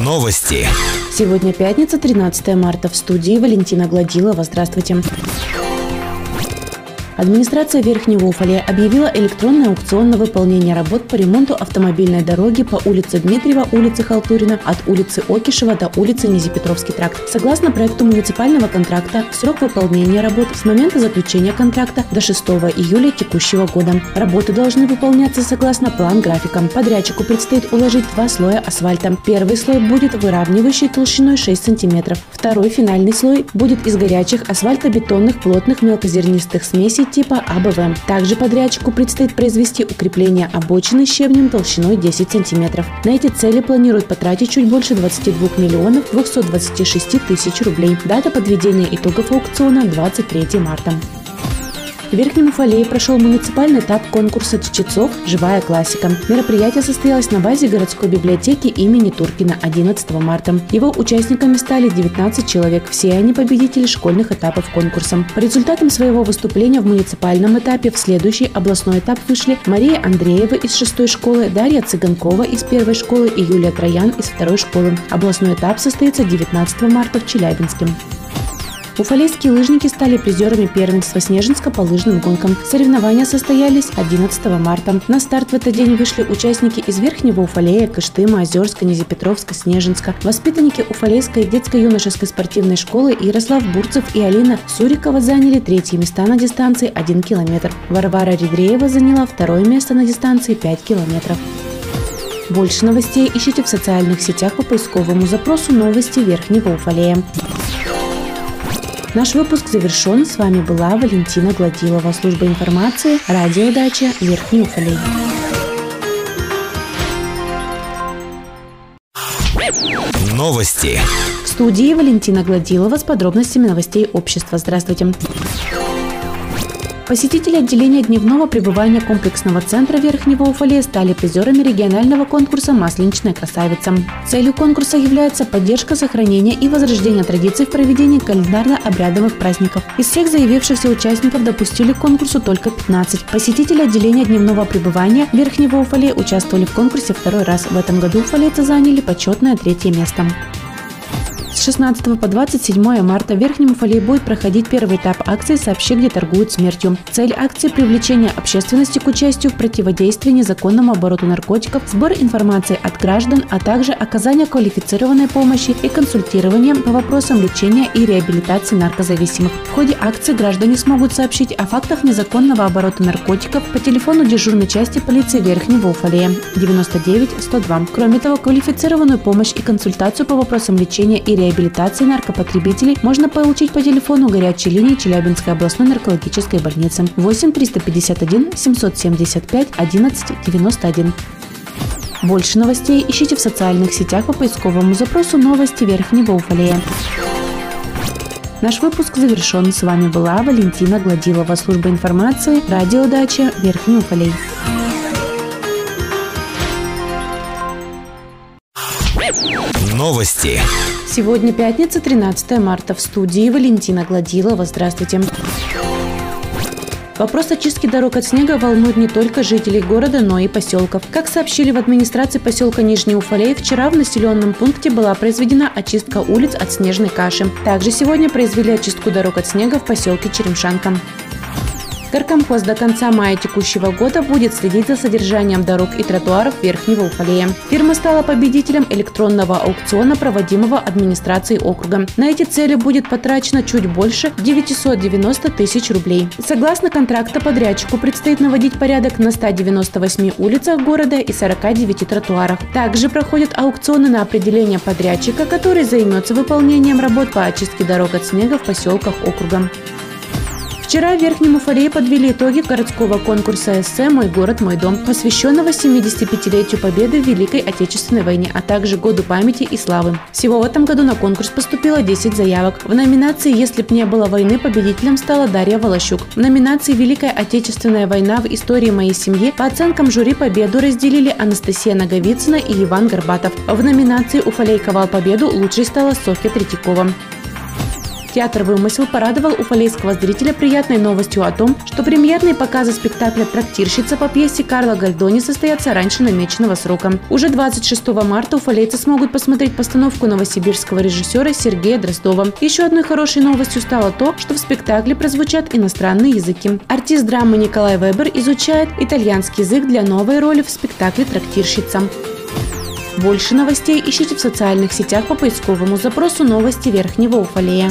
Новости. Сегодня пятница, 13 марта. В студии Валентина Гладилова. Здравствуйте. Администрация Верхнего Уфалея объявила электронный аукцион на выполнение работ по ремонту автомобильной дороги по улице Дмитриева, улице Халтурина, от улицы Окишева до улицы Низипетровский тракт. Согласно проекту муниципального контракта, срок выполнения работ с момента заключения контракта до 6 июля текущего года. Работы должны выполняться согласно план-графикам. Подрядчику предстоит уложить два слоя асфальта. Первый слой будет выравнивающий толщиной 6 см. Второй финальный слой будет из горячих асфальтобетонных плотных мелкозернистых смесей типа АБВ. Также подрядчику предстоит произвести укрепление обочины щебнем толщиной 10 см. На эти цели планируют потратить чуть больше 22 миллионов 226 тысяч рублей. Дата подведения итогов аукциона 23 марта. В Верхнем Уфалее прошел муниципальный этап конкурса чтецов «Живая классика». Мероприятие состоялось на базе городской библиотеки имени Туркина 11 марта. Его участниками стали 19 человек, все они победители школьных этапов конкурса. По результатам своего выступления в муниципальном этапе в следующий областной этап вышли Мария Андреева из 6 школы, Дарья Цыганкова из первой школы и Юлия Троян из второй школы. Областной этап состоится 19 марта в Челябинске. Уфалейские лыжники стали призерами первенства Снежинска по лыжным гонкам. Соревнования состоялись 11 марта. На старт в этот день вышли участники из Верхнего Уфалея, Кыштыма, Озерска, Низепетровска, Снежинска. Воспитанники Уфалейской детско-юношеской спортивной школы Ярослав Бурцев и Алина Сурикова заняли третьи места на дистанции 1 километр. Варвара Ридреева заняла второе место на дистанции 5 километров. Больше новостей ищите в социальных сетях по поисковому запросу «Новости Верхнего Уфалея». Наш выпуск завершен. С вами была Валентина Гладилова, служба информации, радиодача Верхний Уфалей. Новости. В студии Валентина Гладилова с подробностями новостей общества. Здравствуйте. Посетители отделения дневного пребывания комплексного центра Верхнего Уфалея стали призерами регионального конкурса «Масленичная красавица». Целью конкурса является поддержка сохранения и возрождения традиций в проведении календарно-обрядовых праздников. Из всех заявившихся участников допустили к конкурсу только 15. Посетители отделения дневного пребывания Верхнего Уфалея участвовали в конкурсе второй раз. В этом году уфалейцы заняли почетное третье место. С 16 по 27 марта в Верхнем Уфалее будет проходить первый этап акции «Сообщи, где торгуют смертью». Цель акции – привлечение общественности к участию в противодействии незаконному обороту наркотиков, сбор информации от граждан, а также оказание квалифицированной помощи и консультирование по вопросам лечения и реабилитации наркозависимых. В ходе акции граждане смогут сообщить о фактах незаконного оборота наркотиков по телефону дежурной части полиции Верхнего Уфалея 99 102. Кроме того, квалифицированную помощь и консультацию по вопросам лечения и реабилитации реабилитации наркопотребителей можно получить по телефону горячей линии Челябинской областной наркологической больницы 8 351 775 11 91. Больше новостей ищите в социальных сетях по поисковому запросу «Новости Верхнего Уфалея». Наш выпуск завершен. С вами была Валентина Гладилова, служба информации, радиодача Верхний Уфалей. Новости. Сегодня пятница, 13 марта. В студии Валентина Гладилова. Здравствуйте. Вопрос очистки дорог от снега волнует не только жителей города, но и поселков. Как сообщили в администрации поселка Нижний Уфалей, вчера в населенном пункте была произведена очистка улиц от снежной каши. Также сегодня произвели очистку дорог от снега в поселке Черемшанка. Горкомхоз до конца мая текущего года будет следить за содержанием дорог и тротуаров Верхнего Уфалея. Фирма стала победителем электронного аукциона, проводимого администрацией округа. На эти цели будет потрачено чуть больше 990 тысяч рублей. Согласно контракта подрядчику предстоит наводить порядок на 198 улицах города и 49 тротуарах. Также проходят аукционы на определение подрядчика, который займется выполнением работ по очистке дорог от снега в поселках округа. Вчера в Верхнем Уфалее подвели итоги городского конкурса эссе «Мой город, мой дом», посвященного 75-летию победы в Великой Отечественной войне, а также Году памяти и славы. Всего в этом году на конкурс поступило 10 заявок. В номинации «Если б не было войны» победителем стала Дарья Волощук. В номинации «Великая Отечественная война в истории моей семьи» по оценкам жюри победу разделили Анастасия Наговицына и Иван Горбатов. В номинации «Уфалей ковал победу» лучшей стала Софья Третьякова. Театр «Вымысел» порадовал уфалейского зрителя приятной новостью о том, что премьерные показы спектакля «Трактирщица» по пьесе Карла Гальдони состоятся раньше намеченного срока. Уже 26 марта уфалейцы смогут посмотреть постановку новосибирского режиссера Сергея Дроздова. Еще одной хорошей новостью стало то, что в спектакле прозвучат иностранные языки. Артист драмы Николай Вебер изучает итальянский язык для новой роли в спектакле «Трактирщица». Больше новостей ищите в социальных сетях по поисковому запросу «Новости Верхнего Уфалея».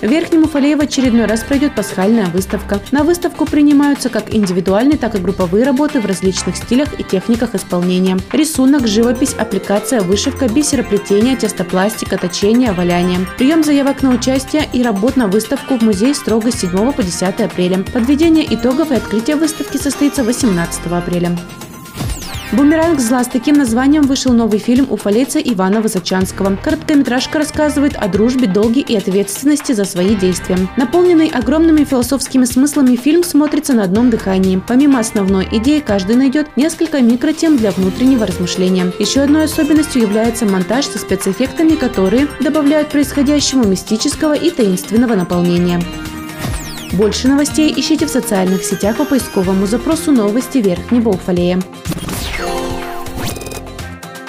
В Верхнем Уфалее в очередной раз пройдет пасхальная выставка. На выставку принимаются как индивидуальные, так и групповые работы в различных стилях и техниках исполнения. Рисунок, живопись, аппликация, вышивка, бисероплетение, тестопластика, точение, валяние. Прием заявок на участие и работ на выставку в музей строго с 7 по 10 апреля. Подведение итогов и открытие выставки состоится 18 апреля. «Бумеранг зла» с таким названием вышел новый фильм уфалейца Ивана Высочанского. Короткометражка рассказывает о дружбе, долге и ответственности за свои действия. Наполненный огромными философскими смыслами фильм смотрится на одном дыхании. Помимо основной идеи, каждый найдет несколько микротем для внутреннего размышления. Еще одной особенностью является монтаж со спецэффектами, которые добавляют происходящему мистического и таинственного наполнения. Больше новостей ищите в социальных сетях по поисковому запросу «Новости Верхнего Уфалея».